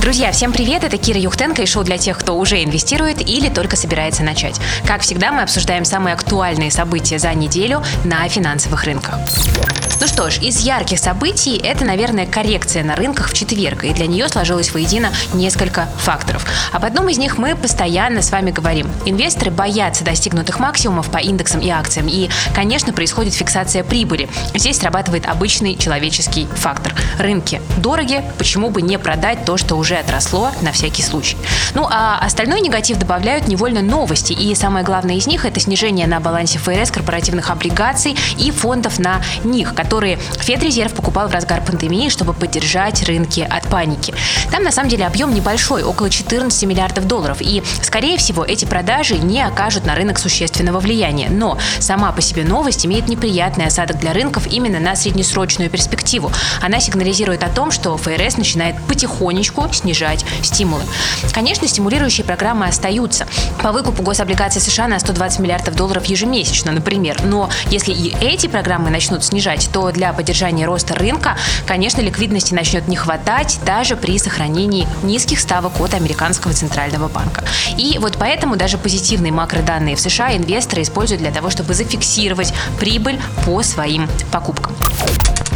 Друзья, всем привет! Это Кира Юхтенко и шоу для тех, кто уже инвестирует или только собирается начать. Как всегда, мы обсуждаем самые актуальные события за неделю на финансовых рынках. Ну что ж, из ярких событий это, наверное, коррекция на рынках в четверг, и для нее сложилось воедино несколько факторов. Об одном из них мы постоянно с вами говорим. Инвесторы боятся достигнутых максимумов по индексам и акциям, и, конечно, происходит фиксация прибыли. Здесь срабатывает обычный человеческий фактор. Рынки дороги, почему бы не продать то, что уже отросло на всякий случай. Ну а остальной негатив добавляют невольно новости. И самое главное из них это снижение на балансе ФРС корпоративных облигаций и фондов на них, которые Федрезерв покупал в разгар пандемии, чтобы поддержать рынки от паники. Там на самом деле объем небольшой, около 14 миллиардов долларов. И, скорее всего, эти продажи не окажут на рынок существенного влияния. Но сама по себе новость имеет неприятный осадок для рынков именно на среднесрочную перспективу. Она сигнализирует о том, что ФРС начинает потихонечку снижать стимулы. Конечно, стимулирующие программы остаются. По выкупу гособлигаций США на 120 миллиардов долларов ежемесячно, например. Но если и эти программы начнут снижать, то для поддержания роста рынка, конечно, ликвидности начнет не хватать даже при сохранении низких ставок от американского центрального банка. И вот поэтому даже позитивные макроданные в США инвесторы используют для того, чтобы зафиксировать прибыль по своим покупкам.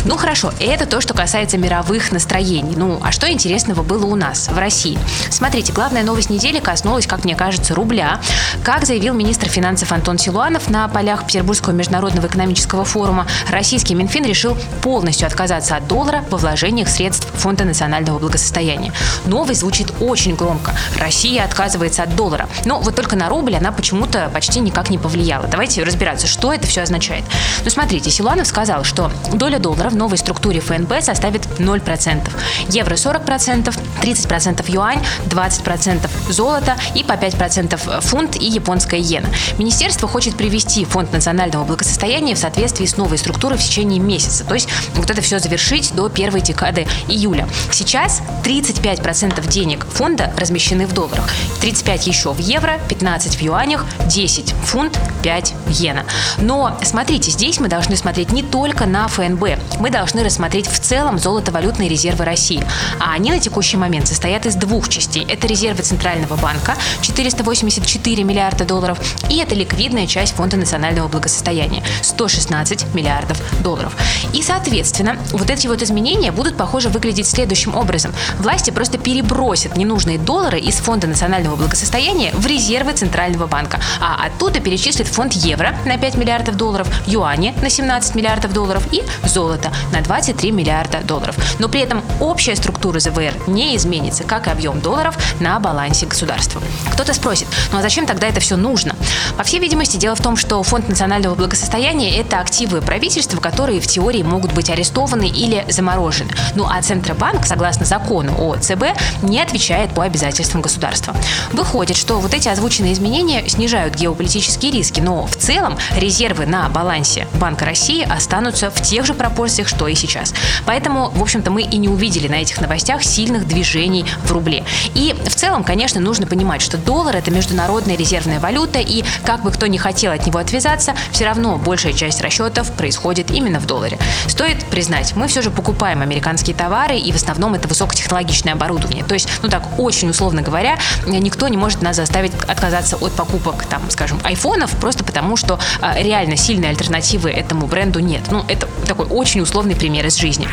Ну хорошо, это то, что касается мировых настроений. Ну, а что интересного было у нас, в России? Смотрите, главная новость недели коснулась, как мне кажется, рубля. Как заявил министр финансов Антон Силуанов на полях Петербургского международного экономического форума, российский Минфин решил полностью отказаться от доллара во вложениях средств Фонда национального благосостояния. Новость звучит очень громко. Россия отказывается от доллара. Но вот только на рубль она почему-то почти никак не повлияла. Давайте разбираться, что это все означает. Ну, смотрите, Силуанов сказал, что доля доллара в новой структуре ФНБ составит 0%. Евро 40%, 30% юань, 20% золото и по 5% фунт и японская иена. Министерство хочет привести Фонд национального благосостояния в соответствии с новой структурой в течение месяца. То есть вот это все завершить до первой декады июля. Сейчас 35% денег фонда размещены в долларах, 35 еще в евро, 15 в юанях, 10 фунт, 5 иена. Но смотрите, здесь мы должны смотреть не только на ФНБ мы должны рассмотреть в целом золотовалютные резервы России. А они на текущий момент состоят из двух частей. Это резервы Центрального банка 484 миллиарда долларов и это ликвидная часть Фонда национального благосостояния 116 миллиардов долларов. И, соответственно, вот эти вот изменения будут, похоже, выглядеть следующим образом. Власти просто перебросят ненужные доллары из Фонда национального благосостояния в резервы Центрального банка, а оттуда перечислят фонд евро на 5 миллиардов долларов, юани на 17 миллиардов долларов и золото бюджета на 23 миллиарда долларов. Но при этом общая структура ЗВР не изменится, как и объем долларов на балансе государства. Кто-то спросит, ну а зачем тогда это все нужно? По всей видимости, дело в том, что Фонд национального благосостояния – это активы правительства, которые в теории могут быть арестованы или заморожены. Ну а Центробанк, согласно закону о ЦБ, не отвечает по обязательствам государства. Выходит, что вот эти озвученные изменения снижают геополитические риски, но в целом резервы на балансе Банка России останутся в тех же пропорциях, новостях, что и сейчас. Поэтому, в общем-то, мы и не увидели на этих новостях сильных движений в рубле. И в целом, конечно, нужно понимать, что доллар – это международная резервная валюта, и как бы кто ни хотел от него отвязаться, все равно большая часть расчетов происходит именно в долларе. Стоит признать, мы все же покупаем американские товары, и в основном это высокотехнологичное оборудование. То есть, ну так, очень условно говоря, никто не может нас заставить отказаться от покупок, там, скажем, айфонов, просто потому что а, реально сильной альтернативы этому бренду нет. Ну, это такой очень условный пример из жизни.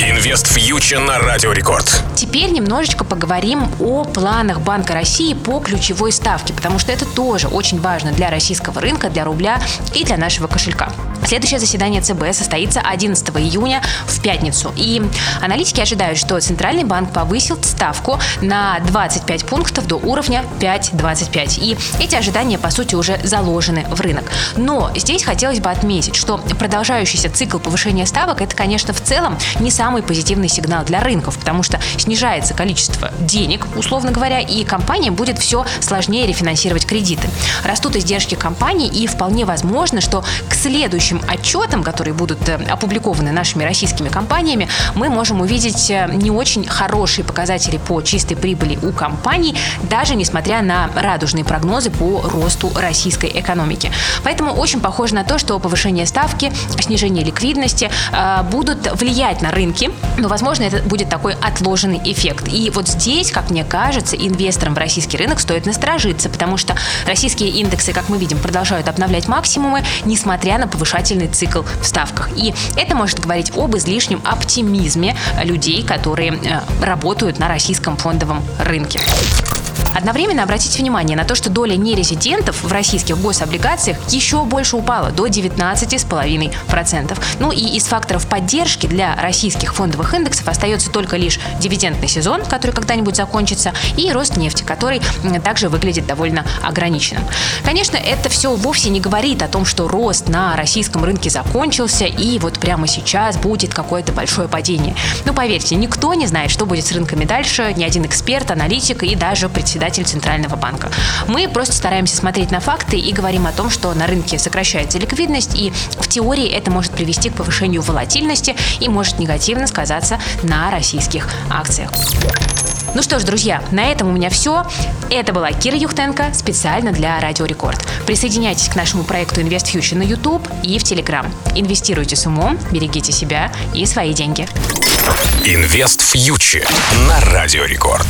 Инвест фьючер на Радио Рекорд. Теперь немножечко поговорим о планах Банка России по ключевой ставке, потому что это тоже очень важно для российского рынка, для рубля и для нашего кошелька. Следующее заседание ЦБ состоится 11 июня в пятницу. И аналитики ожидают, что Центральный банк повысил ставку на 25 пунктов до уровня 5,25. И эти ожидания, по сути, уже заложены в рынок. Но здесь хотелось бы отметить, что продолжающийся цикл повышения ставок – это, конечно, в целом не самый позитивный сигнал для рынков, потому что снижается количество денег, условно говоря, и компания будет все сложнее рефинансировать кредиты. Растут издержки компании, и вполне возможно, что к следующему общим отчетам, которые будут э, опубликованы нашими российскими компаниями, мы можем увидеть э, не очень хорошие показатели по чистой прибыли у компаний, даже несмотря на радужные прогнозы по росту российской экономики. Поэтому очень похоже на то, что повышение ставки, снижение ликвидности э, будут влиять на рынки, но, возможно, это будет такой отложенный эффект. И вот здесь, как мне кажется, инвесторам в российский рынок стоит насторожиться, потому что российские индексы, как мы видим, продолжают обновлять максимумы, несмотря на повышательный цикл в ставках. И это может говорить об излишнем оптимизме людей, которые э, работают на российском фондовом рынке. Одновременно обратите внимание на то, что доля нерезидентов в российских гособлигациях еще больше упала до 19,5%. Ну и из факторов поддержки для российских фондовых индексов остается только лишь дивидендный сезон, который когда-нибудь закончится, и рост нефти, который также выглядит довольно ограниченным. Конечно, это все вовсе не говорит о том, что рост на российском рынке закончился и вот прямо сейчас будет какое-то большое падение. Но поверьте, никто не знает, что будет с рынками дальше, ни один эксперт, аналитик и даже председатель председатель Центрального банка. Мы просто стараемся смотреть на факты и говорим о том, что на рынке сокращается ликвидность, и в теории это может привести к повышению волатильности и может негативно сказаться на российских акциях. Ну что ж, друзья, на этом у меня все. Это была Кира Юхтенко специально для Радио Рекорд. Присоединяйтесь к нашему проекту Invest Future на YouTube и в Telegram. Инвестируйте с умом, берегите себя и свои деньги. Инвест Фьючер на Радио Рекорд.